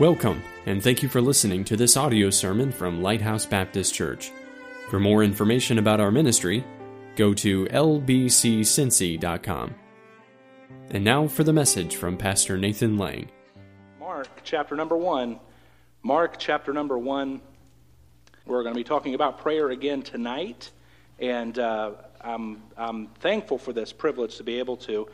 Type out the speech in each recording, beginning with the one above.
Welcome, and thank you for listening to this audio sermon from Lighthouse Baptist Church. For more information about our ministry, go to lbccincy.com. And now for the message from Pastor Nathan Lang. Mark chapter number one. Mark chapter number one. We're going to be talking about prayer again tonight, and uh, I'm, I'm thankful for this privilege to be able to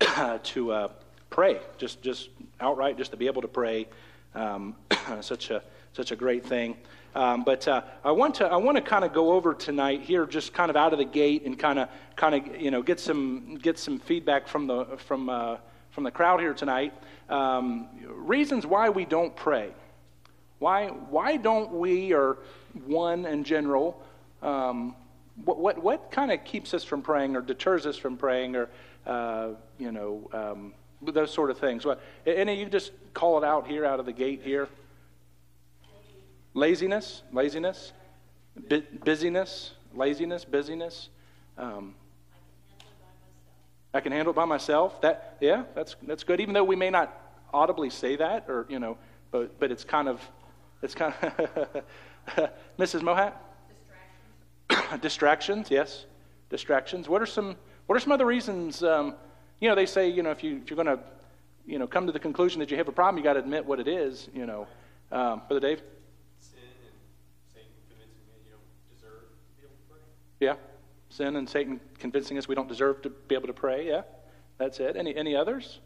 to uh, pray, just just outright, just to be able to pray. Um, such a such a great thing. Um, but uh, I want to I want to kind of go over tonight here, just kind of out of the gate, and kind of kind of you know get some get some feedback from the from uh, from the crowd here tonight. Um, reasons why we don't pray. Why why don't we or one in general? Um, what what, what kind of keeps us from praying or deters us from praying or uh, you know um, those sort of things? What any you just call it out here out of the gate here. Laziness, laziness, Bu- busyness, laziness, busyness. Um, I can handle it by myself. That yeah, that's that's good. Even though we may not audibly say that, or you know, but but it's kind of it's kind of Mrs. Mohat. Distractions. Distractions, yes, distractions. What are some what are some other reasons? Um, you know, they say you know if you if you're going to you know come to the conclusion that you have a problem, you got to admit what it is. You know, um, Brother Dave. Sin and Satan convincing me you don't deserve to be able to pray. Yeah. Sin and Satan convincing us we don't deserve to be able to pray. Yeah. That's it. Any, any others?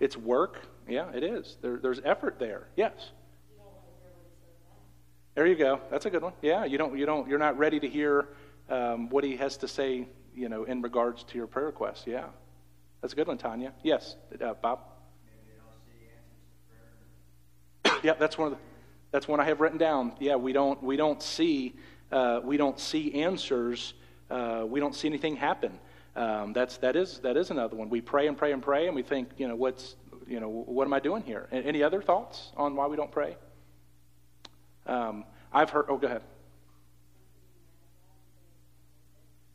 It's work. Yeah, it is. There, there's effort there. Yes. There you go. That's a good one. Yeah, you don't, you don't, you're not ready to hear um, what he has to say, you know, in regards to your prayer request. Yeah, that's a good one, Tanya. Yes, uh, Bob. yeah, that's one of the, that's one I have written down. Yeah, we don't, we don't see uh, we don't see answers, uh, we don't see anything happen. Um, that's, that, is, that is another one. We pray and pray and pray, and we think, you know, what's, you know, what am I doing here? Any other thoughts on why we don't pray? Um, I've heard, oh, go ahead.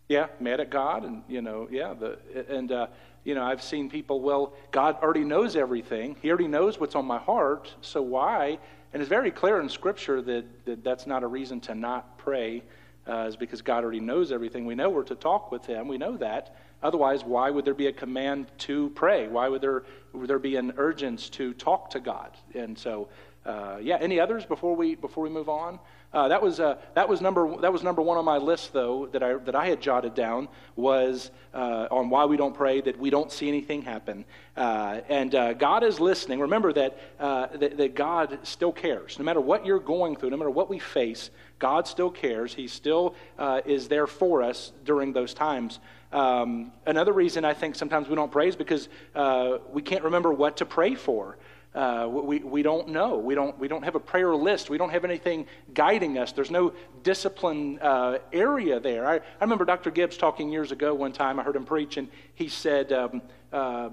Yeah, mad at God, and, you know, yeah, the, and, uh, you know, I've seen people, well, God already knows everything. He already knows what's on my heart, so why? And it's very clear in Scripture that, that that's not a reason to not pray, uh, is because God already knows everything. We know we're to talk with Him. We know that. Otherwise, why would there be a command to pray? Why would there, would there be an urgence to talk to God? And so, uh, yeah, any others before we, before we move on? Uh, that was uh, that was number that was number one on my list though that I that I had jotted down was uh, on why we don't pray that we don't see anything happen uh, and uh, God is listening. Remember that, uh, that that God still cares no matter what you're going through, no matter what we face. God still cares. He still is there for us during those times. Um, another reason I think sometimes we don't pray is because we can't remember what to pray for. Uh, we, we don't know. We don't, we don't have a prayer list. We don't have anything guiding us. There's no discipline uh, area there. I, I remember Dr. Gibbs talking years ago one time. I heard him preach, and he said, um, uh,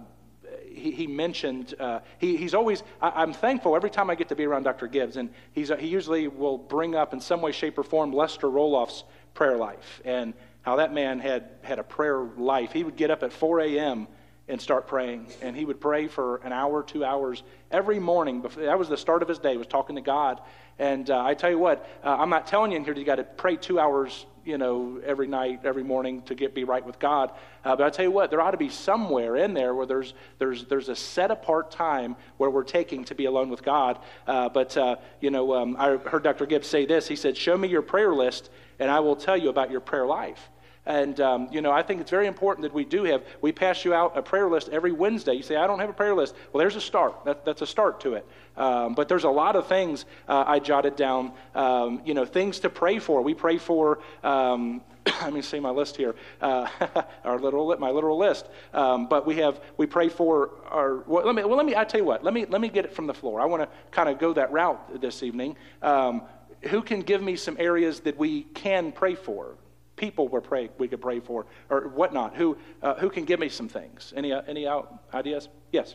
he, he, mentioned, uh, he, he's always, I, am thankful every time I get to be around Dr. Gibbs, and he's, he usually will bring up in some way, shape, or form Lester Roloff's prayer life and how that man had, had a prayer life. He would get up at 4 a.m and start praying. And he would pray for an hour, two hours every morning. That was the start of his day, was talking to God. And uh, I tell you what, uh, I'm not telling you in here you got to pray two hours, you know, every night, every morning to get be right with God. Uh, but I tell you what, there ought to be somewhere in there where there's there's there's a set apart time where we're taking to be alone with God. Uh, but uh, you know, um, I heard Dr. Gibbs say this. He said, "Show me your prayer list, and I will tell you about your prayer life." And, um, you know, I think it's very important that we do have, we pass you out a prayer list every Wednesday. You say, I don't have a prayer list. Well, there's a start. That, that's a start to it. Um, but there's a lot of things uh, I jotted down, um, you know, things to pray for. We pray for, um, let me see my list here, uh, our literal, my literal list. Um, but we have, we pray for our, well, let me, well, let me, I tell you what, let me, let me get it from the floor. I want to kind of go that route this evening. Um, who can give me some areas that we can pray for? People we pray, we could pray for, or whatnot. Who, uh, who can give me some things? Any, uh, any out ideas? Yes.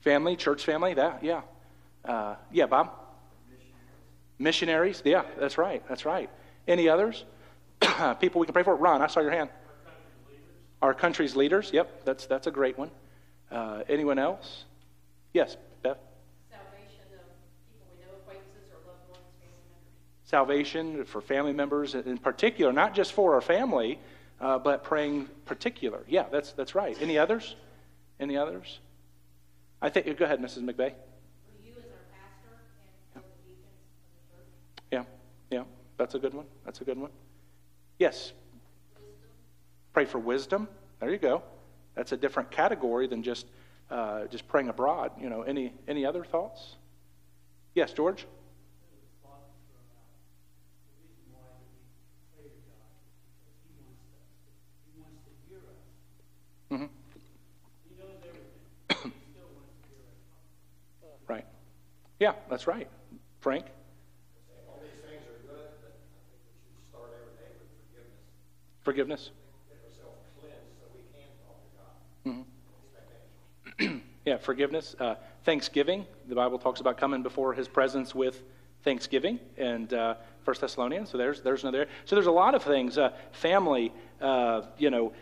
Family, church family, that, yeah. Uh, yeah, Bob? Missionaries. Missionaries, yeah, that's right, that's right. Any others? people we can pray for? Ron, I saw your hand. Our country's leaders, Our country's leaders yep, that's, that's a great one. Uh, anyone else? Yes, Beth? Salvation of people we know, acquaintances or loved ones, family members. Salvation for family members in particular, not just for our family, uh, but praying particular. Yeah, that's, that's right. Any others? Any others? I think, go ahead, Mrs. McVeigh. You as our pastor and for the deacons of the church. Yeah, yeah, that's a good one. That's a good one. Yes. Pray for wisdom. There you go. That's a different category than just uh, just praying abroad. You know, any any other thoughts? Yes, George. Mm-hmm. right. Yeah, that's right. Frank. Forgiveness. Mm-hmm. yeah, forgiveness. Uh, thanksgiving. The Bible talks about coming before His presence with thanksgiving, and uh, First Thessalonians. So there's there's another. So there's a lot of things. Uh, family. Uh, you know,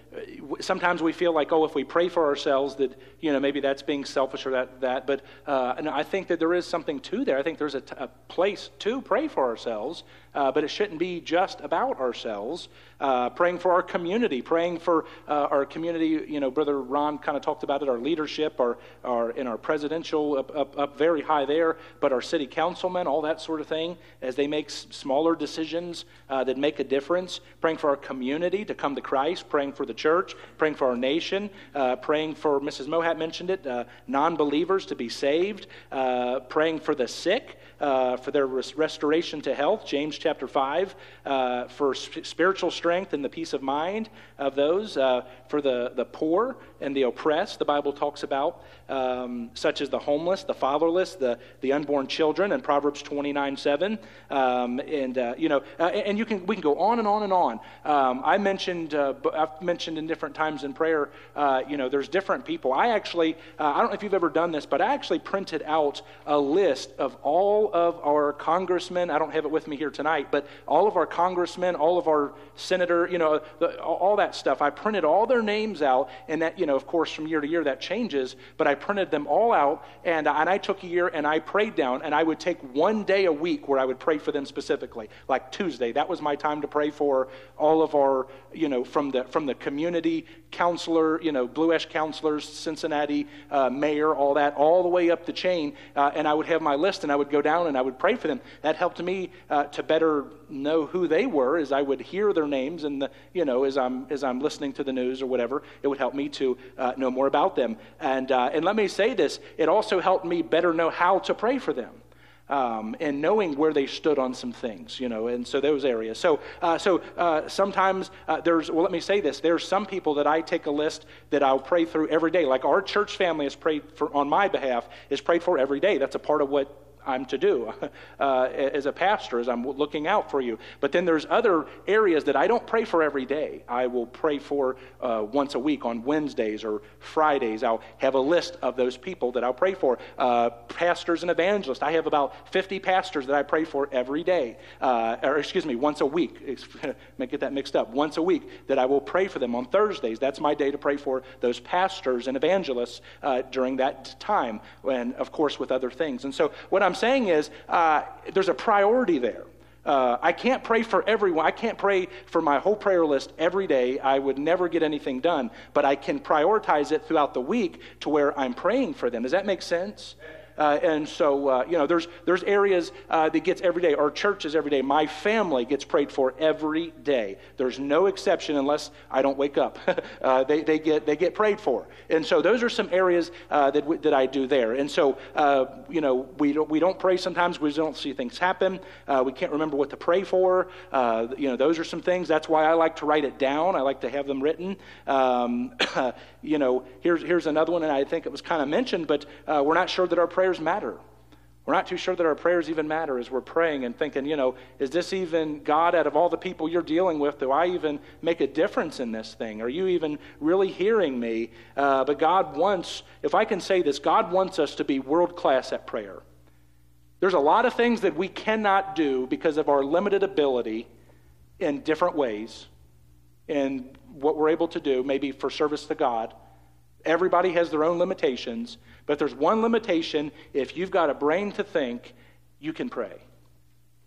sometimes we feel like, oh, if we pray for ourselves, that you know maybe that's being selfish or that that. But uh, and I think that there is something to there. I think there's a, t- a place to pray for ourselves, uh, but it shouldn't be just about ourselves. Uh, praying for our community, praying for uh, our community. You know, Brother Ron kind of talked about it. Our leadership, our our in our presidential up, up up very high there, but our city councilmen, all that sort of thing, as they make smaller decisions uh, that make a difference. Praying for our community to come to Christ, praying for the church, praying for our nation, uh, praying for, Mrs. Mohat mentioned it, uh, non believers to be saved, uh, praying for the sick, uh, for their res- restoration to health, James chapter 5, uh, for sp- spiritual strength and the peace of mind of those, uh, for the, the poor and the oppressed, the Bible talks about, um, such as the homeless, the fatherless, the, the unborn children, in Proverbs 29 7. Um, and, uh, you know, uh, and you can, we can go on and on and on. Um, I mentioned, I've mentioned in different times in prayer, you know, there's different people. I actually, I don't know if you've ever done this, but I actually printed out a list of all of our congressmen. I don't have it with me here tonight, but all of our congressmen, all of our senator, you know, the, all that stuff. I printed all their names out, and that, you know, of course, from year to year that changes, but I printed them all out, and, and I took a year and I prayed down, and I would take one day a week where I would pray for them specifically, like Tuesday. That was my time to pray for all of our, you know, from the from the community counselor, you know, Blue Ash counselors, Cincinnati uh, mayor, all that, all the way up the chain, uh, and I would have my list, and I would go down and I would pray for them. That helped me uh, to better know who they were as I would hear their names, and the, you know, as I'm as I'm listening to the news or whatever, it would help me to uh, know more about them. And uh, and let me say this: it also helped me better know how to pray for them um, and knowing where they stood on some things, you know, and so those areas. So, uh, so uh, sometimes uh, there's, well, let me say this: there's some people that I take a list that I'll pray through every day. Like our church family is prayed for on my behalf is prayed for every day. That's a part of what I'm to do uh, as a pastor, as I'm looking out for you. But then there's other areas that I don't pray for every day. I will pray for uh, once a week on Wednesdays or Fridays. I'll have a list of those people that I'll pray for. Uh, pastors and evangelists. I have about 50 pastors that I pray for every day, uh, or excuse me, once a week. Get that mixed up. Once a week that I will pray for them on Thursdays. That's my day to pray for those pastors and evangelists uh, during that time, and of course with other things. And so what I'm I'm saying is uh, there's a priority there. Uh, I can't pray for everyone. I can't pray for my whole prayer list every day. I would never get anything done. But I can prioritize it throughout the week to where I'm praying for them. Does that make sense? Uh, and so, uh, you know, there's, there's areas uh, that gets every day. Our churches every day. My family gets prayed for every day. There's no exception unless I don't wake up. Uh, they, they, get, they get prayed for. And so those are some areas uh, that, w- that I do there. And so, uh, you know, we don't, we don't pray sometimes. We don't see things happen. we can't remember what to pray for. you know, those are some things. That's why I like to write it down. I like to have them written. Um, you know, here's, here's another one, and I think it was kind of mentioned, but we're not sure that our prayers matter. We're not too sure that our prayers even matter as we're praying and thinking, you know, is this even God out of all the people you're dealing with? Do I even make a difference in this thing? Are you even really hearing me? Uh, but God wants, if I can say this, God wants us to be world class at prayer. There's a lot of things that we cannot do because of our limited ability in different ways and what we're able to do, maybe for service to God Everybody has their own limitations, but there's one limitation. If you've got a brain to think, you can pray.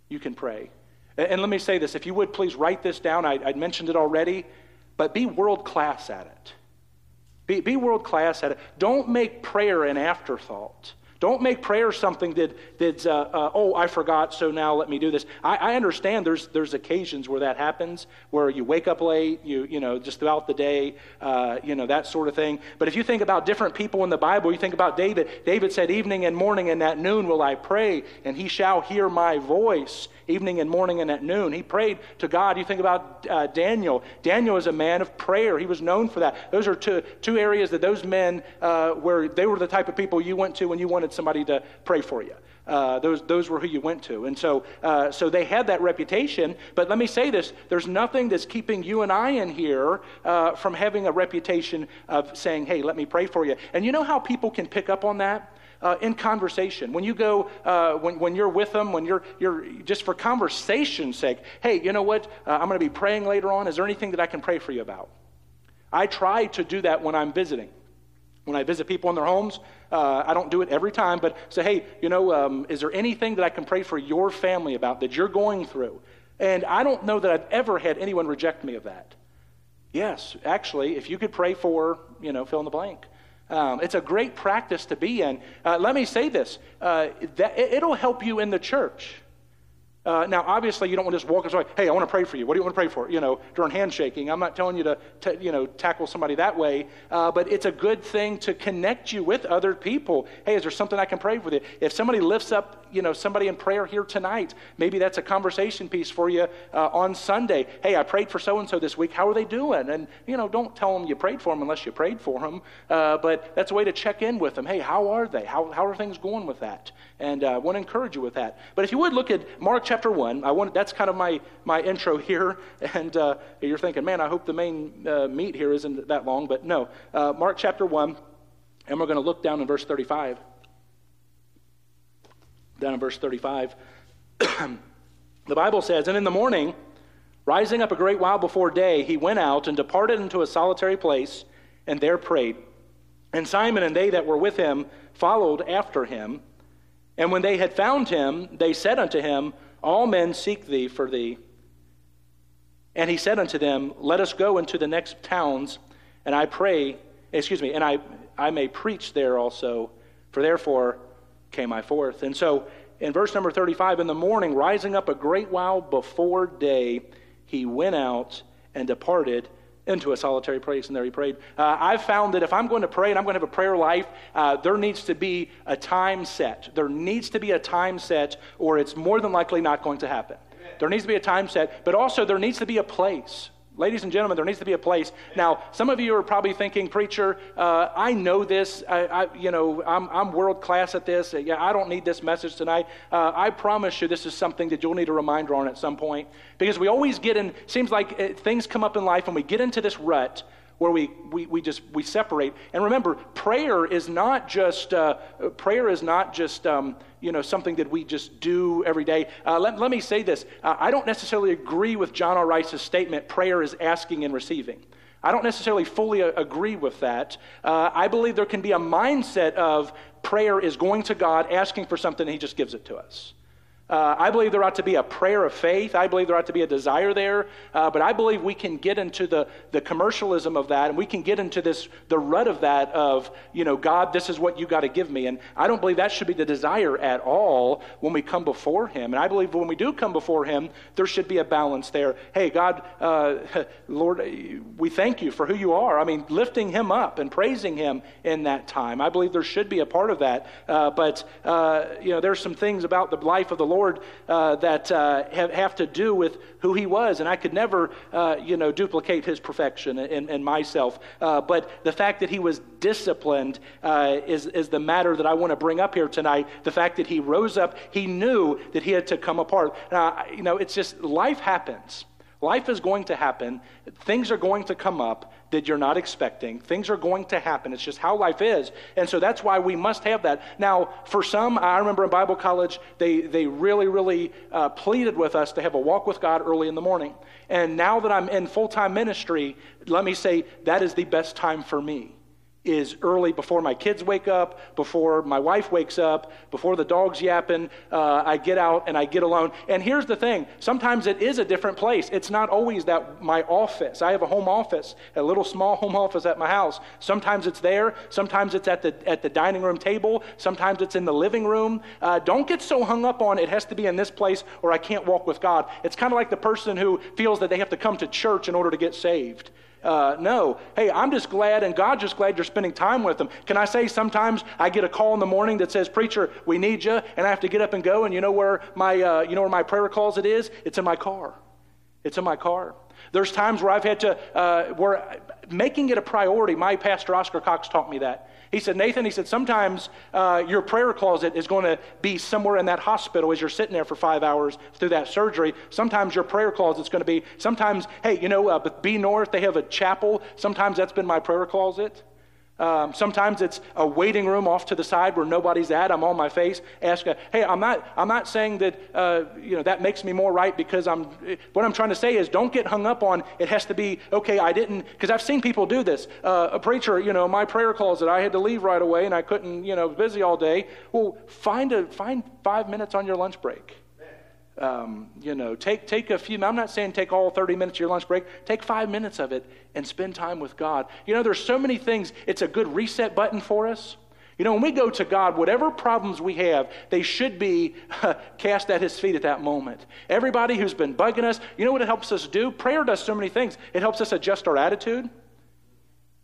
You can pray. And, and let me say this if you would please write this down. I, I mentioned it already, but be world class at it. Be, be world class at it. Don't make prayer an afterthought. Don't make prayer something that, that's, uh, uh, oh, I forgot, so now let me do this. I, I, understand there's, there's occasions where that happens, where you wake up late, you, you know, just throughout the day, uh, you know, that sort of thing. But if you think about different people in the Bible, you think about David. David said, Evening and morning and at noon will I pray, and he shall hear my voice evening and morning and at noon. He prayed to God. You think about uh, Daniel. Daniel is a man of prayer. He was known for that. Those are two, two areas that those men uh, were, they were the type of people you went to when you wanted somebody to pray for you. Uh, those, those were who you went to. And so, uh, so they had that reputation. But let me say this there's nothing that's keeping you and I in here uh, from having a reputation of saying, hey, let me pray for you. And you know how people can pick up on that? uh, in conversation. When you go, uh, when, when you're with them, when you're, you're just for conversation's sake, hey, you know what? Uh, I'm going to be praying later on. Is there anything that I can pray for you about? I try to do that when I'm visiting. When I visit people in their homes, uh, I don't do it every time, but say, hey, you know, um, is there anything that I can pray for your family about that you're going through? And I don't know that I've ever had anyone reject me of that. Yes, actually, if you could pray for, you know, fill in the blank. Um, it's a great practice to be in. Uh, let me say this uh, that, it'll help you in the church. Uh, now, obviously, you don't want to just walk and say, hey, I want to pray for you. What do you want to pray for? You know, during handshaking. I'm not telling you to, to you know, tackle somebody that way, uh, but it's a good thing to connect you with other people. Hey, is there something I can pray for you? If somebody lifts up, you know, somebody in prayer here tonight, maybe that's a conversation piece for you uh, on Sunday. Hey, I prayed for so-and-so this week. How are they doing? And, you know, don't tell them you prayed for them unless you prayed for them, uh, but that's a way to check in with them. Hey, how are they? How, how are things going with that? And uh, I want to encourage you with that. But if you would look at Mark chapter chapter 1. I want, that's kind of my, my intro here. And uh, you're thinking, man, I hope the main uh, meat here isn't that long. But no. Uh, Mark chapter 1, and we're going to look down in verse 35. Down in verse 35. the Bible says, And in the morning, rising up a great while before day, he went out and departed into a solitary place, and there prayed. And Simon and they that were with him followed after him. And when they had found him, they said unto him, all men seek thee for thee. And he said unto them, Let us go into the next towns, and I pray, excuse me, and I, I may preach there also, for therefore came I forth. And so in verse number 35, in the morning, rising up a great while before day, he went out and departed into a solitary place, and there he prayed. Uh, I've found that if I'm going to pray and I'm going to have a prayer life, uh, there needs to be a time set. There needs to be a time set, or it's more than likely not going to happen. There needs to be a time set, but also there needs to be a place. Ladies and gentlemen, there needs to be a place. Now, some of you are probably thinking, preacher, uh, I know this. I, I, you know, I'm, I'm world class at this. Yeah, I don't need this message tonight. Uh, I promise you, this is something that you'll need a reminder on at some point because we always get in. Seems like uh, things come up in life and we get into this rut where we, we, we just we separate. And remember prayer is not just uh, prayer is not just um, you know something that we just do every day. Uh, let, let me say this. Uh, i don't necessarily agree with john r. Rice's statement prayer is asking and receiving. I don't necessarily fully uh, agree with that. Uh, i believe there can be a mindset of prayer is going to god asking for something and he just gives it to us uh, I believe there ought to be a prayer of faith. I believe there ought to be a desire there. Uh, but I believe we can get into the, the commercialism of that and we can get into this, the rut of that of, you know, God, this is what you got to give me. And I don't believe that should be the desire at all when we come before Him. And I believe when we do come before Him, there should be a balance there. Hey, God, uh, Lord, we thank you for who you are. I mean, lifting Him up and praising Him in that time. I believe there should be a part of that. Uh, but, uh, you know, there's some things about the life of the Lord Lord uh, that uh, have, have, to do with who he was. And I could never, uh, you know, duplicate his perfection in, in myself. Uh, but the fact that he was disciplined uh, is, is the matter that I want to bring up here tonight. The fact that he rose up, he knew that he had to come apart. Now, you know, it's just life happens. Life is going to happen. Things are going to come up that you're not expecting. Things are going to happen. It's just how life is. And so that's why we must have that. Now, for some, I remember in Bible college, they, they really, really uh, pleaded with us to have a walk with God early in the morning. And now that I'm in full time ministry, let me say that is the best time for me is early before my kids wake up, before my wife wakes up, before the dog's yapping. Uh, I get out and I get alone. And here's the thing sometimes it is a different place. It's not always that my office. I have a home office, a little small home office at my house. Sometimes it's there, sometimes it's at the, at the dining room table, sometimes it's in the living room. Uh, don't get so hung up on it has to be in this place or I can't walk with God. It's kind of like the person who feels that they have to come to church in order to get saved. Uh, no. Hey, I'm just glad, and God's just glad you're spending time with them. Can I say sometimes I get a call in the morning that says, "Preacher, we need you," and I have to get up and go. And you know where my, uh, you know where my prayer closet is? It's in my car. It's in my car. There's times where I've had to, uh, where making it a priority. My pastor Oscar Cox taught me that. He said, Nathan, he said, sometimes uh, your prayer closet is going to be somewhere in that hospital as you're sitting there for five hours through that surgery. Sometimes your prayer closet is going to be, sometimes, hey, you know, uh, B North, they have a chapel. Sometimes that's been my prayer closet. Um, sometimes it's a waiting room off to the side where nobody's at. I'm on my face. Ask, a, hey, I'm not, I'm not saying that, uh, you know, that makes me more right because I'm, what I'm trying to say is don't get hung up on it has to be, okay, I didn't, because I've seen people do this. Uh, a preacher, you know, my prayer closet, I had to leave right away and I couldn't, you know, busy all day. Well, find, a, find five minutes on your lunch break. Um, you know, take, take a few, I'm not saying take all 30 minutes of your lunch break, take five minutes of it and spend time with God. You know, there's so many things, it's a good reset button for us. You know, when we go to God, whatever problems we have, they should be cast at His feet at that moment. Everybody who's been bugging us, you know what it helps us do? Prayer does so many things. It helps us adjust our attitude.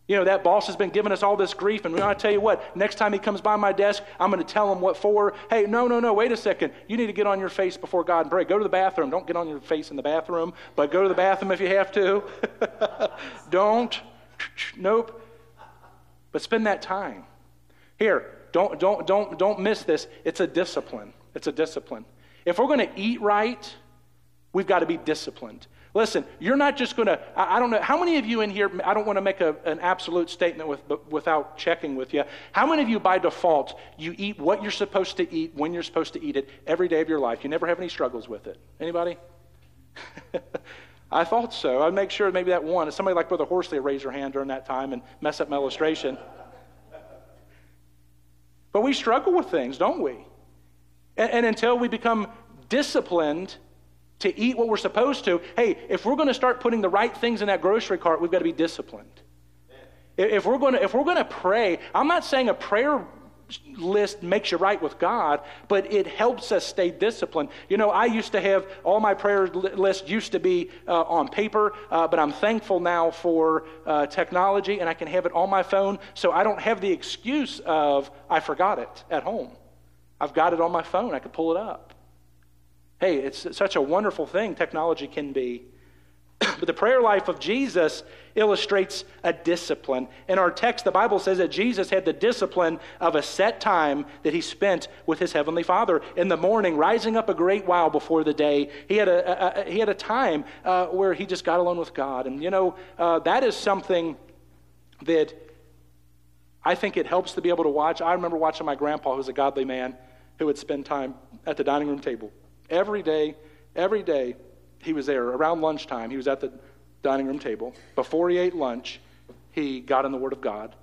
You know, that boss has been giving us all this grief, and I tell you what, next time he comes by my desk, I'm going to tell him what for. Hey, no, no, no, wait a second. You need to get on your face before God and pray. Go to the bathroom. Don't get on your face in the bathroom, but go to the bathroom if you have to. don't. Nope. But spend that time. Here, don't, don't, don't, don't miss this. It's a discipline. It's a discipline. If we're going to eat right, we've got to be disciplined. Listen, you're not just going to, I, don't know, how many of you in here, I don't want to make a, an absolute statement with, without checking with you. How many of you, by default, you eat what you're supposed to eat when you're supposed to eat it every day of your life? You never have any struggles with it? Anybody? I thought so. I'd make sure maybe that one. Somebody like Brother Horsley raise their hand during that time and mess up my illustration. But we struggle with things, don't we? and, and until we become disciplined to eat what we're supposed to, hey, if we're going to start putting the right things in that grocery cart, we've got to be disciplined. If we're going to, if we're going to pray, I'm not saying a prayer list makes you right with God, but it helps us stay disciplined. You know, I used to have all my prayer list used to be uh, on paper, uh, but I'm thankful now for uh, technology and I can have it on my phone, so I don't have the excuse of I forgot it at home. I've got it on my phone. I can pull it up. Hey, it's such a wonderful thing technology can be. but the prayer life of Jesus illustrates a discipline. In our text, the Bible says that Jesus had the discipline of a set time that he spent with his heavenly Father. In the morning, rising up a great while before the day, he had a, a he had a time uh, where he just got alone with God. And you know, uh, that is something that I think it helps to be able to watch. I remember watching my grandpa, who was a godly man, who would spend time at the dining room table Every day, every day, he was there. Around lunchtime, he was at the dining room table. Before he ate lunch, he got in the Word of God.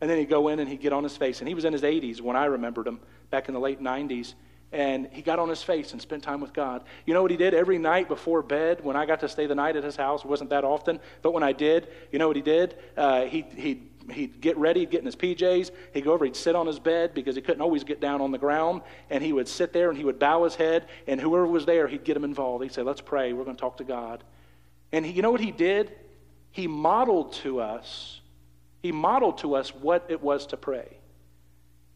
And then he'd go in and he'd get on his face. And he was in his 80s when I remembered him back in the late 90s. And he got on his face and spent time with God. You know what he did every night before bed when I got to stay the night at his house? It wasn't that often, but when I did, you know what he did? Uh, he, he'd he'd get ready, get in his PJs, he'd go over, he'd sit on his bed because he couldn't always get down on the ground, and he would sit there and he would bow his head, and whoever was there, he'd get him involved. He'd say, Let's pray, we're going to talk to God. And he, you know what he did? He modeled to us, he modeled to us what it was to pray.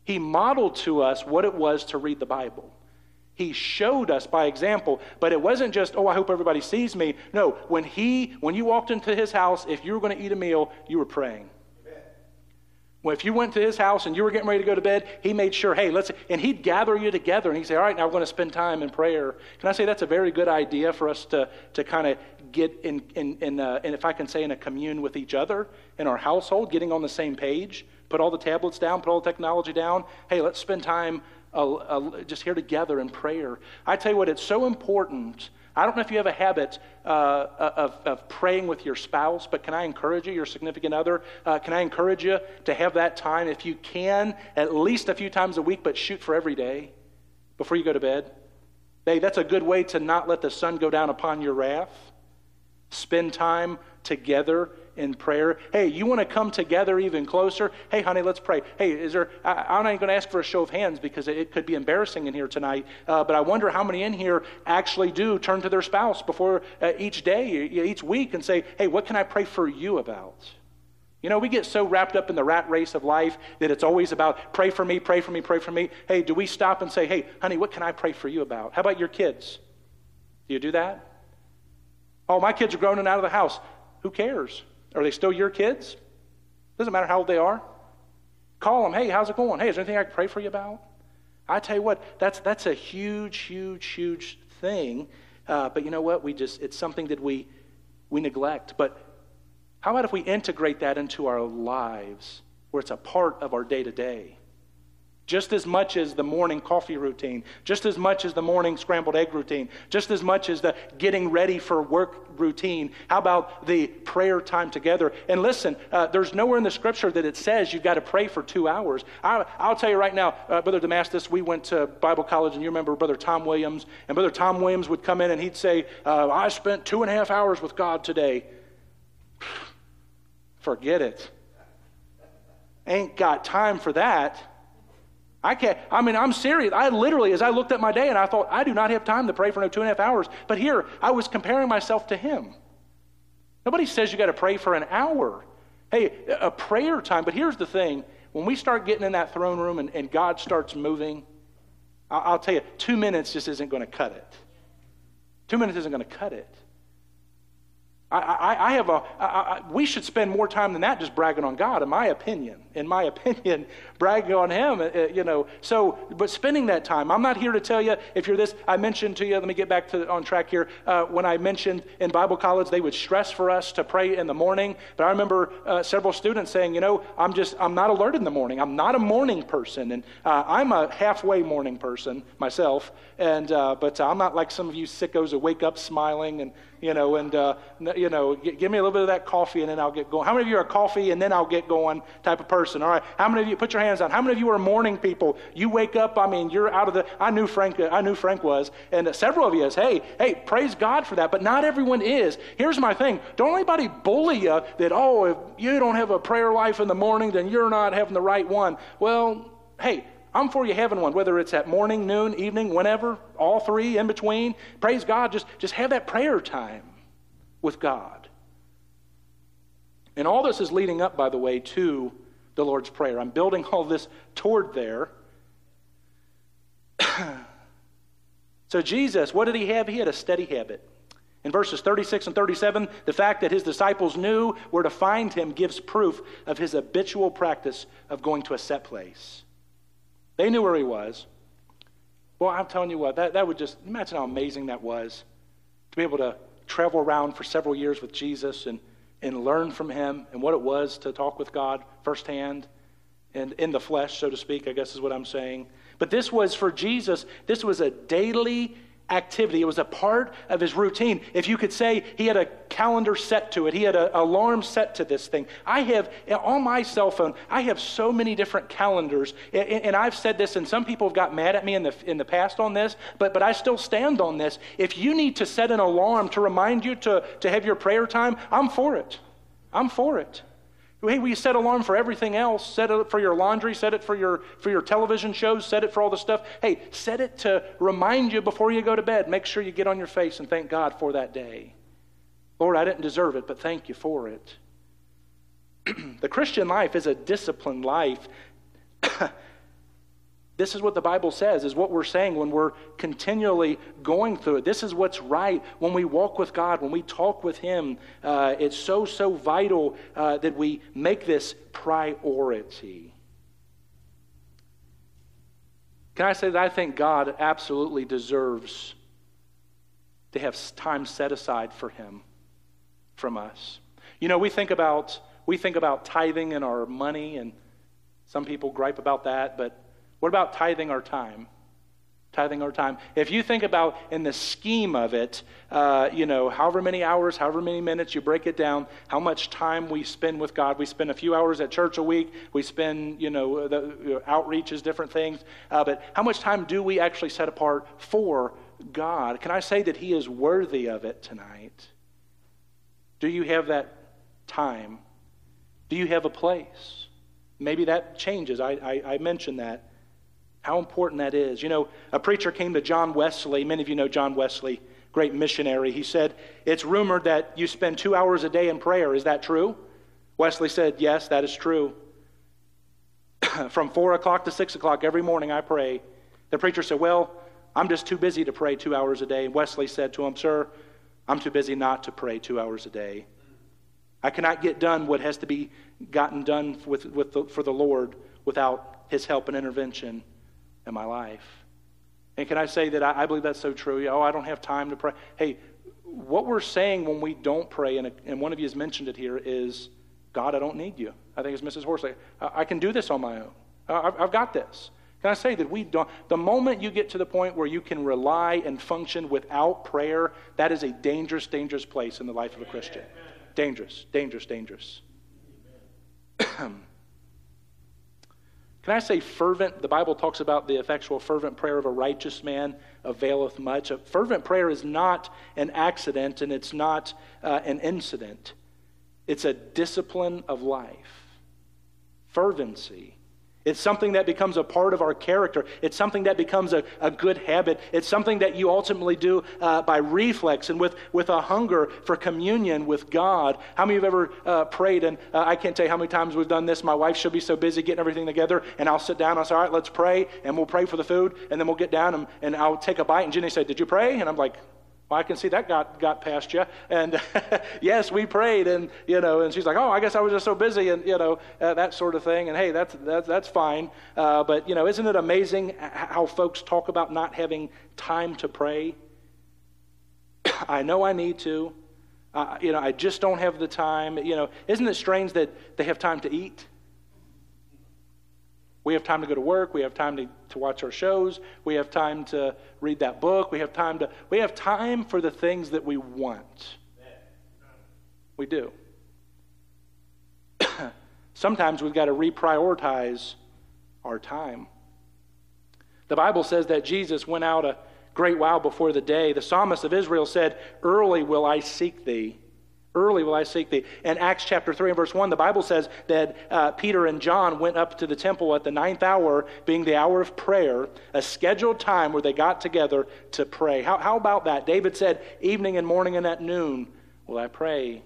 He modeled to us what it was to read the Bible. He showed us by example, but it wasn't just, oh, I hope everybody sees me. No, when he, when you walked into his house, if you were going to eat a meal, you were praying. Well, if you went to his house and you were getting ready to go to bed, he made sure, hey, let's, and he'd gather you together and he'd say, all right, now we're going to spend time in prayer. Can I say that's a very good idea for us to, to kind of get in, in, in uh, and if I can say, in a commune with each other in our household, getting on the same page, put all the tablets down, put all the technology down. Hey, let's spend time uh, uh, just here together in prayer. I tell you what, it's so important I don't know if you have a habit uh, of, of praying with your spouse, but can I encourage you, your significant other, uh, can I encourage you to have that time, if you can, at least a few times a week, but shoot for every day before you go to bed? Hey, that's a good way to not let the sun go down upon your wrath. Spend time together in prayer. Hey, you want to come together even closer? Hey, honey, let's pray. Hey, is there? I, am not going to ask for a show of hands because it, could be embarrassing in here tonight. Uh, but I wonder how many in here actually do turn to their spouse before uh, each day, each week, and say, "Hey, what can I pray for you about?" You know, we get so wrapped up in the rat race of life that it's always about pray for me, pray for me, pray for me. Hey, do we stop and say, "Hey, honey, what can I pray for you about?" How about your kids? Do you do that? Oh, my kids are grown and out of the house. Who cares? Are they still your kids? Doesn't matter how old they are. Call them. Hey, how's it going? Hey, is there anything I can pray for you about? I tell you what, that's, that's a huge, huge, huge thing. Uh, but you know what? We just, it's something that we, we neglect. But how about if we integrate that into our lives where it's a part of our day to day? Just as much as the morning coffee routine, just as much as the morning scrambled egg routine, just as much as the getting ready for work routine. How about the prayer time together? And listen, uh, there's nowhere in the scripture that it says you've got to pray for two hours. I, will tell you right now, uh, Brother Damascus, we went to Bible college, and you remember Brother Tom Williams, and Brother Tom Williams would come in and he'd say, uh, I spent two and a half hours with God today. Forget it. Ain't got time for that. I can't, I mean, I'm serious. I literally, as I looked at my day and I thought, I do not have time to pray for no two and a half hours. But here, I was comparing myself to him. Nobody says you got to pray for an hour. Hey, a prayer time. But here's the thing when we start getting in that throne room and, and God starts moving, I'll, I'll tell you, two minutes just isn't going to cut it. Two minutes isn't going to cut it. I, I, I have a, we should spend more time than that just bragging on God, in my opinion. In my opinion, bragging on Him, uh, you know. So, but spending that time, I'm not here to tell you if you're this. I mentioned to you, let me get back to on track here. Uh, when I mentioned in Bible college, they would stress for us to pray in the morning. But I remember uh, several students saying, you know, I'm just, I'm not alert in the morning. I'm not a morning person. And uh, I'm a halfway morning person myself. And, uh, but I'm not like some of you sickos who wake up smiling and, you know, and, uh, you know, give me a little bit of that coffee and then I'll get going. How many of you are coffee and then I'll get going type of person? All right. How many of you, put your hands down. How many of you are morning people? You wake up, I mean, you're out of the, I knew Frank, I knew Frank was, and several of you is, hey, hey, praise God for that, but not everyone is. Here's my thing. Don't anybody bully you that, oh, if you don't have a prayer life in the morning, then you're not having the right one. Well, hey, I'm for you having one, whether it's at morning, noon, evening, whenever, all three in between. Praise God. Just, just have that prayer time with God. And all this is leading up, by the way, to the Lord's Prayer. I'm building all this toward there. so, Jesus, what did he have? He had a steady habit. In verses 36 and 37, the fact that his disciples knew where to find him gives proof of his habitual practice of going to a set place. They knew where he was. Well, I'm telling you what, that, that would just, imagine how amazing that was to be able to travel around for several years with Jesus and, and learn from him and what it was to talk with God firsthand and in the flesh, so to speak, I guess is what I'm saying. But this was for Jesus, this was a daily activity. It was a part of his routine. If you could say he had a calendar set to it, he had an alarm set to this thing. I have, on my cell phone, I have so many different calendars. And I've said this, and some people have got mad at me in the, in the past on this, but, but I still stand on this. If you need to set an alarm to remind you to, to have your prayer time, I'm for it. I'm for it. Hey, we set alarm for everything else. Set it for your laundry, set it for your, for your television shows, set it for all the stuff. Hey, set it to remind you before you go to bed. Make sure you get on your face and thank God for that day. Lord, I didn't deserve it, but thank you for it. the Christian life is a disciplined life. This is what the Bible says, is what we're saying when we're continually going through it. This is what's right when we walk with God, when we talk with Him. Uh, it's so, so vital uh, that we make this priority. Can I say that I think God absolutely deserves to have time set aside for Him from us? You know, we think about we think about tithing and our money, and some people gripe about that, but what about tithing our time? tithing our time. If you think about in the scheme of it, uh, you know, however many hours, however many minutes, you break it down, how much time we spend with God. We spend a few hours at church a week. We spend, you know, the you know, outreaches, different things. Uh, but how much time do we actually set apart for God? Can I say that He is worthy of it tonight? Do you have that time? Do you have a place? Maybe that changes. I, I, I mentioned that. How important that is. You know, a preacher came to John Wesley. Many of you know John Wesley, great missionary. He said, It's rumored that you spend two hours a day in prayer. Is that true? Wesley said, Yes, that is true. From four o'clock to six o'clock every morning, I pray. The preacher said, Well, I'm just too busy to pray two hours a day. Wesley said to him, Sir, I'm too busy not to pray two hours a day. I cannot get done what has to be gotten done with, with the, for the Lord without His help and intervention in my life. And can I say that I, I believe that's so true? Oh, I don't have time to pray. Hey, what we're saying when we don't pray, and, and one of you has mentioned it here, is God, I don't need you. I think it's Mrs. Horsley. I, I can do this on my own. I've, I've got this. Can I say that we don't? The moment you get to the point where you can rely and function without prayer, that is a dangerous, dangerous place in the life of a Christian. Dangerous, dangerous, dangerous. Can I say fervent? The Bible talks about the effectual, fervent prayer of a righteous man availeth much. A fervent prayer is not an accident and it's not uh, an incident, it's a discipline of life. Fervency. It's something that becomes a part of our character. It's something that becomes a, a good habit. It's something that you ultimately do uh, by reflex and with, with a hunger for communion with God. How many of you have ever uh, prayed? And uh, I can't tell you how many times we've done this. My wife, she'll be so busy getting everything together, and I'll sit down and I'll say, All right, let's pray. And we'll pray for the food, and then we'll get down and, and I'll take a bite. And Jenny said, Did you pray? And I'm like, well, I can see that got, got past you. And yes, we prayed. And, you know, and she's like, oh, I guess I was just so busy and, you know, uh, that sort of thing. And hey, that's, that's, that's fine. Uh, but, you know, isn't it amazing how folks talk about not having time to pray? I know I need to. Uh, you know, I just don't have the time. You know, isn't it strange that they have time to eat? We have time to go to work. We have time to, to watch our shows. We have time to read that book. We have time to we have time for the things that we want. We do. Sometimes we've got to reprioritize our time. The Bible says that Jesus went out a great while before the day. The psalmist of Israel said, Early will I seek thee. Early will I seek thee. In Acts chapter 3 and verse 1, the Bible says that uh, Peter and John went up to the temple at the ninth hour, being the hour of prayer, a scheduled time where they got together to pray. How, how about that? David said, Evening and morning and at noon will I pray.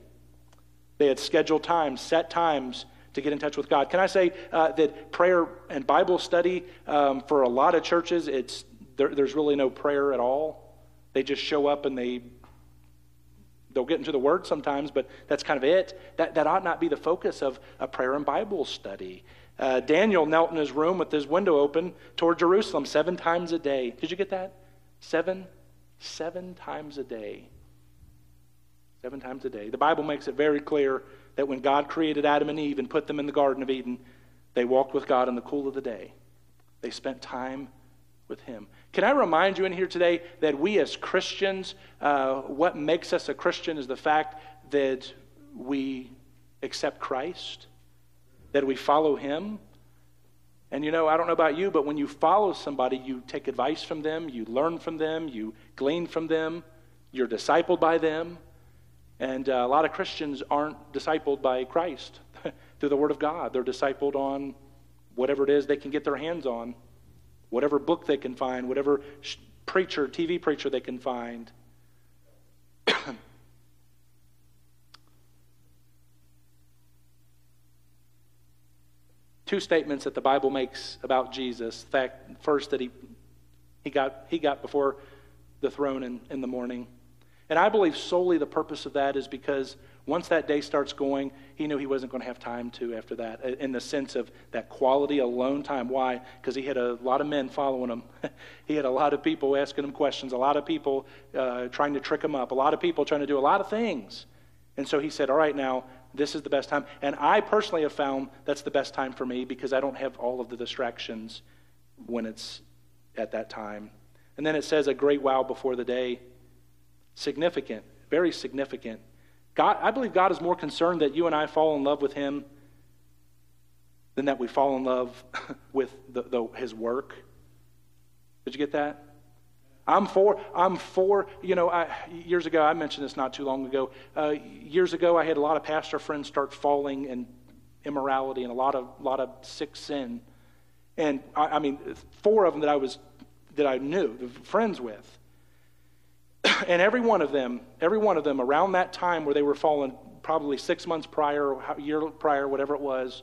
They had scheduled times, set times to get in touch with God. Can I say uh, that prayer and Bible study um, for a lot of churches, it's, there, there's really no prayer at all? They just show up and they They'll get into the Word sometimes, but that's kind of it. That, that ought not be the focus of a prayer and Bible study. Uh, Daniel knelt in his room with his window open toward Jerusalem seven times a day. Did you get that? Seven? Seven times a day. Seven times a day. The Bible makes it very clear that when God created Adam and Eve and put them in the Garden of Eden, they walked with God in the cool of the day. They spent time with Him. Can I remind you in here today that we as Christians, uh, what makes us a Christian is the fact that we accept Christ, that we follow Him. And you know, I don't know about you, but when you follow somebody, you take advice from them, you learn from them, you glean from them, you're discipled by them. And uh, a lot of Christians aren't discipled by Christ through the Word of God. They're discipled on whatever it is they can get their hands on whatever book they can find, whatever preacher, TV preacher they can find. Two statements that the Bible makes about Jesus. Fact, first that he, he, got, he got before the throne in, in the morning. And I believe solely the purpose of that is because once that day starts going, he knew he wasn't going to have time to after that, in the sense of that quality alone time. Why? Because he had a lot of men following him. he had a lot of people asking him questions, a lot of people uh, trying to trick him up, a lot of people trying to do a lot of things. And so he said, All right, now, this is the best time. And I personally have found that's the best time for me because I don't have all of the distractions when it's at that time. And then it says a great while before the day. Significant, very significant. God, I believe God is more concerned that you and I fall in love with Him than that we fall in love with the, the, His work. Did you get that? I'm for, I'm for, you know, I, years ago, I mentioned this not too long ago. Uh, years ago, I had a lot of pastor friends start falling in immorality and a lot of, lot of sick sin. And I, I mean, four of them that I was, that I knew, friends with. and every one of them, every one of them around that time where they were falling, probably six months prior, a year prior, whatever it was,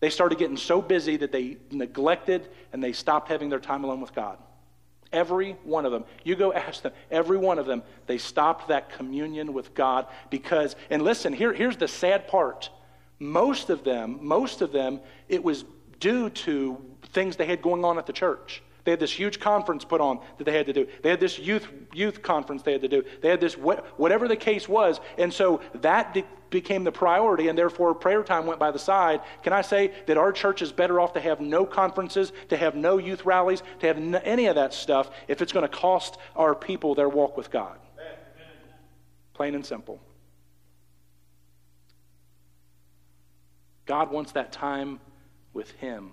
they started getting so busy that they neglected and they stopped having their time alone with God. Every one of them. You go ask them. Every one of them, they stopped that communion with God because, and listen, here, here's the sad part. Most of them, most of them, it was due to things they had going on at the church. They had this huge conference put on that they had to do. They had this youth youth conference they had to do. They had this whatever the case was, and so that became the priority, and therefore prayer time went by the side. Can I say that our church is better off to have no conferences, to have no youth rallies, to have any of that stuff if it's going to cost our people their walk with God? Plain and simple. God wants that time with Him.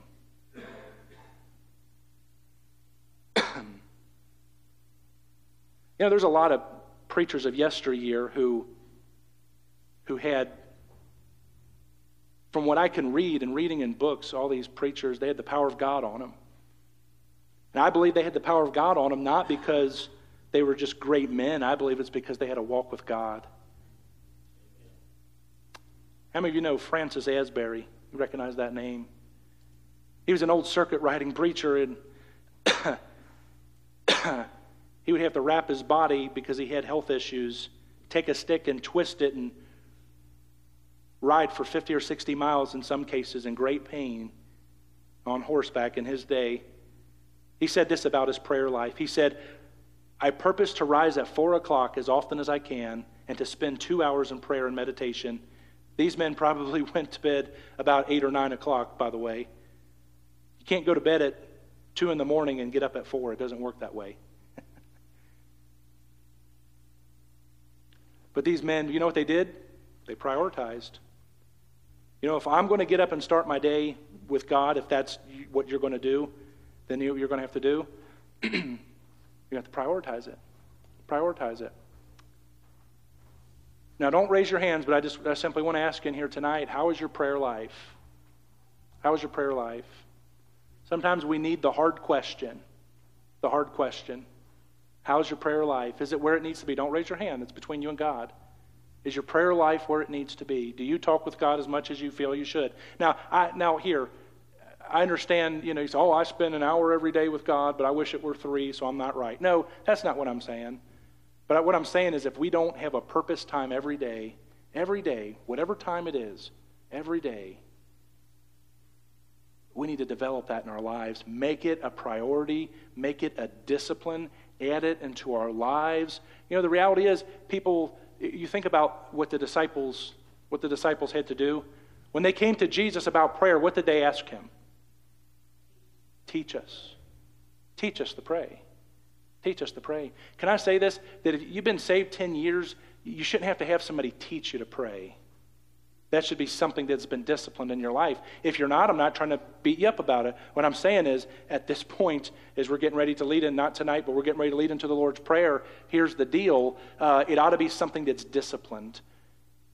You know, there's a lot of preachers of yesteryear who, who had, from what I can read and reading in books, all these preachers, they had the power of God on them. And I believe they had the power of God on them not because they were just great men. I believe it's because they had a walk with God. How many of you know Francis Asbury? You recognize that name? He was an old circuit riding preacher, and he would have to wrap his body because he had health issues, take a stick and twist it and ride for 50 or 60 miles in some cases in great pain on horseback in his day. He said this about his prayer life. He said, I purpose to rise at 4 o'clock as often as I can and to spend two hours in prayer and meditation. These men probably went to bed about 8 or 9 o'clock, by the way. You can't go to bed at 2 in the morning and get up at 4. It doesn't work that way. But these men, you know what they did? They prioritized. You know, if I'm going to get up and start my day with God, if that's what you're going to do, then you, you're going to have to do. you have to prioritize it. Prioritize it. Now, don't raise your hands, but I just I simply want to ask in here tonight how is your prayer life? How is your prayer life? Sometimes we need the hard question. The hard question. How's your prayer life? Is it where it needs to be? Don't raise your hand. It's between you and God. Is your prayer life where it needs to be? Do you talk with God as much as you feel you should? Now, I, now here, I understand, you know, you say, oh, I spend an hour every day with God, but I wish it were three, so I'm not right. No, that's not what I'm saying. But what I'm saying is if we don't have a purpose time every day, every day, whatever time it is, every day, we need to develop that in our lives. Make it a priority, make it a discipline, add it into our lives. You know, the reality is, people, you think about what the disciples, what the disciples had to do. When they came to Jesus about prayer, what did they ask him? Teach us. Teach us to pray. Teach us to pray. Can I say this? That if you've been saved 10 years, you shouldn't have to have somebody teach you to pray. That should be something that's been disciplined in your life. If you're not, I'm not trying to beat you up about it. What I'm saying is, at this point, as we're getting ready to lead in, not tonight, but we're getting ready to lead into the Lord's Prayer, here's the deal. Uh, it ought to be something that's disciplined.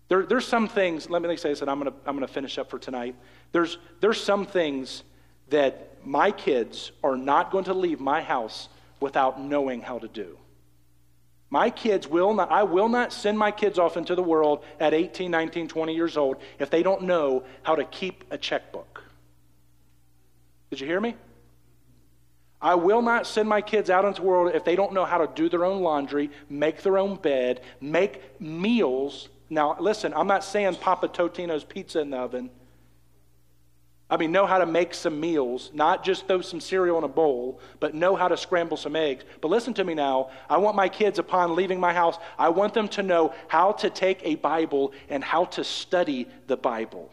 There, there's some things, let me say this, and I'm going to I'm going to finish up for tonight. There's, there's some things that my kids are not going to leave my house without knowing how to do. My kids will not, I will not send my kids off into the world at 18, 19, 20 years old if they don't know how to keep a checkbook. Did you hear me? I will not send my kids out into the world if they don't know how to do their own laundry, make their own bed, make meals. Now, listen, I'm not saying Papa Totino's pizza in the oven. I mean, know how to make some meals, not just throw some cereal in a bowl, but know how to scramble some eggs. But listen to me now. I want my kids, upon leaving my house, I want them to know how to take a Bible and how to study the Bible.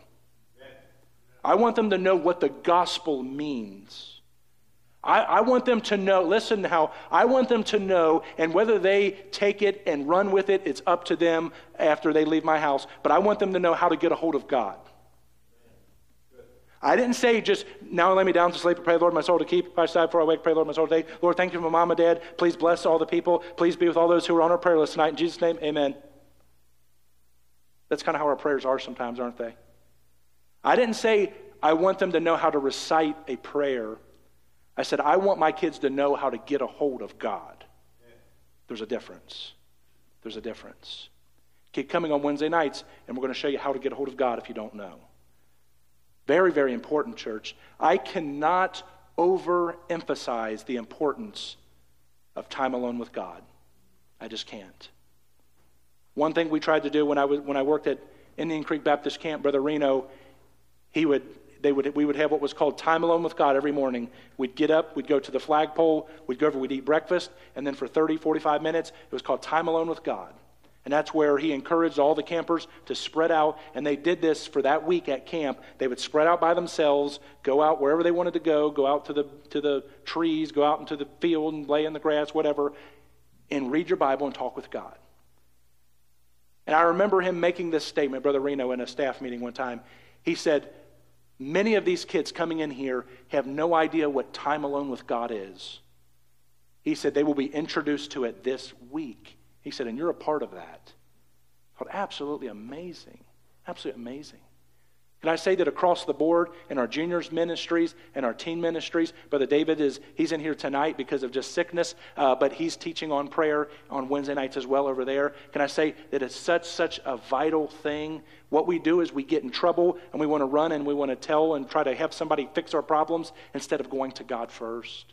I want them to know what the gospel means. I, I, want them to know, listen how I want them to know, and whether they take it and run with it, it's up to them after they leave my house. But I want them to know how to get a hold of God. I didn't say just now lay me down to sleep and pray, Lord, my soul to keep. If I die before I wake, pray, Lord, my soul to take. Lord, thank you for my mom and dad. Please bless all the people. Please be with all those who are on our prayer list tonight. In Jesus' name, amen. That's kind of how our prayers are sometimes, aren't they? I didn't say I want them to know how to recite a prayer. I said, I want my kids to know how to get a hold of God. There's a difference. There's a difference. Keep coming on Wednesday nights, and we're going to show you how to get a hold of God if you don't know. Very, very important, church. I cannot overemphasize the importance of time alone with God. I just can't. One thing we tried to do when I, was, when I worked at Indian Creek Baptist Camp, Brother Reno, he would they would, we would have what was called time alone with God every morning. We'd get up, we'd go to the flagpole, we'd go over, we'd eat breakfast, and then for 30, 45 minutes, it was called time alone with God. And that's where he encouraged all the campers to spread out. And they did this for that week at camp. They would spread out by themselves, go out wherever they wanted to go, go out to the, to the trees, go out into the field and lay in the grass, whatever, and read your Bible and talk with God. And I remember him making this statement, Brother Reno, in a staff meeting one time. He said, Many of these kids coming in here have no idea what time alone with God is. He said they will be introduced to it this week. He said, and you're a part of that. absolutely amazing. Absolutely amazing. Can I say that across the board in our juniors ministries and our teen ministries, Brother David is he's in here tonight because of just sickness, uh, but he's teaching on prayer on Wednesday nights as well over there. Can I say that it's such such a vital thing? What we do is we get in trouble and we want to run and we want to tell and try to have somebody fix our problems instead of going to God first.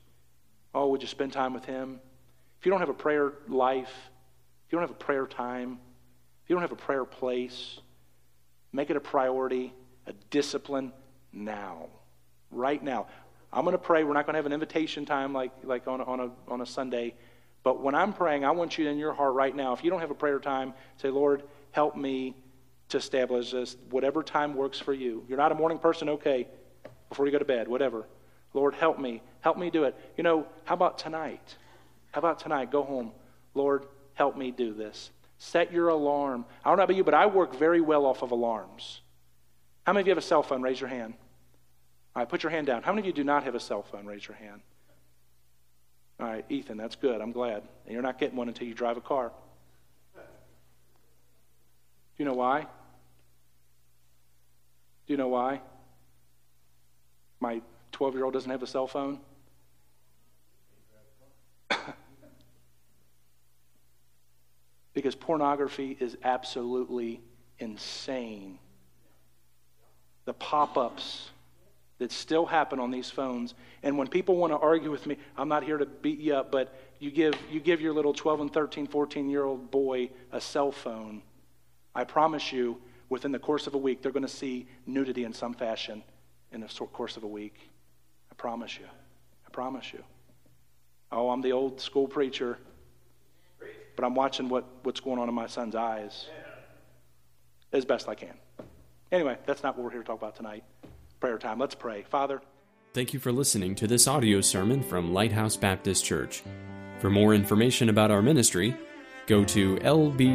Oh, would you spend time with Him? If you don't have a prayer life, if you don't have a prayer time, if you don't have a prayer place, make it a priority a discipline now, right now. I'm going to pray. We're not going to have an invitation time like, like on, on, a, on a Sunday. But when I'm praying, I want you in your heart right now. If you don't have a prayer time, say, Lord, help me to establish this, whatever time works for you. You're not a morning person, okay, before you go to bed, whatever. Lord, help me. Help me do it. You know, how about tonight? How about tonight? Go home. Lord, help me do this. Set your alarm. I don't know about you, but I work very well off of alarms. How many of you have a cell phone? Raise your hand. All right, put your hand down. How many of you do not have a cell phone? Raise your hand. All right, Ethan, that's good. I'm glad. And you're not getting one until you drive a car. Do you know why? Do you know why? My 12 year old doesn't have a cell phone? Because pornography is absolutely insane the pop ups that still happen on these phones. And when people want to argue with me, I'm not here to beat you up, but you give, you give your little 12 and 13, 14 year old boy a cell phone, I promise you, within the course of a week, they're going to see nudity in some fashion in the course of a week. I promise you. I promise you. Oh, I'm the old school preacher, but I'm watching what, what's going on in my son's eyes as best I can. Anyway, that's not what we're here to talk about tonight. Prayer time. Let's pray. Father. Thank you for listening to this audio sermon from Lighthouse Baptist Church. For more information about our ministry, go to lbccincy.com.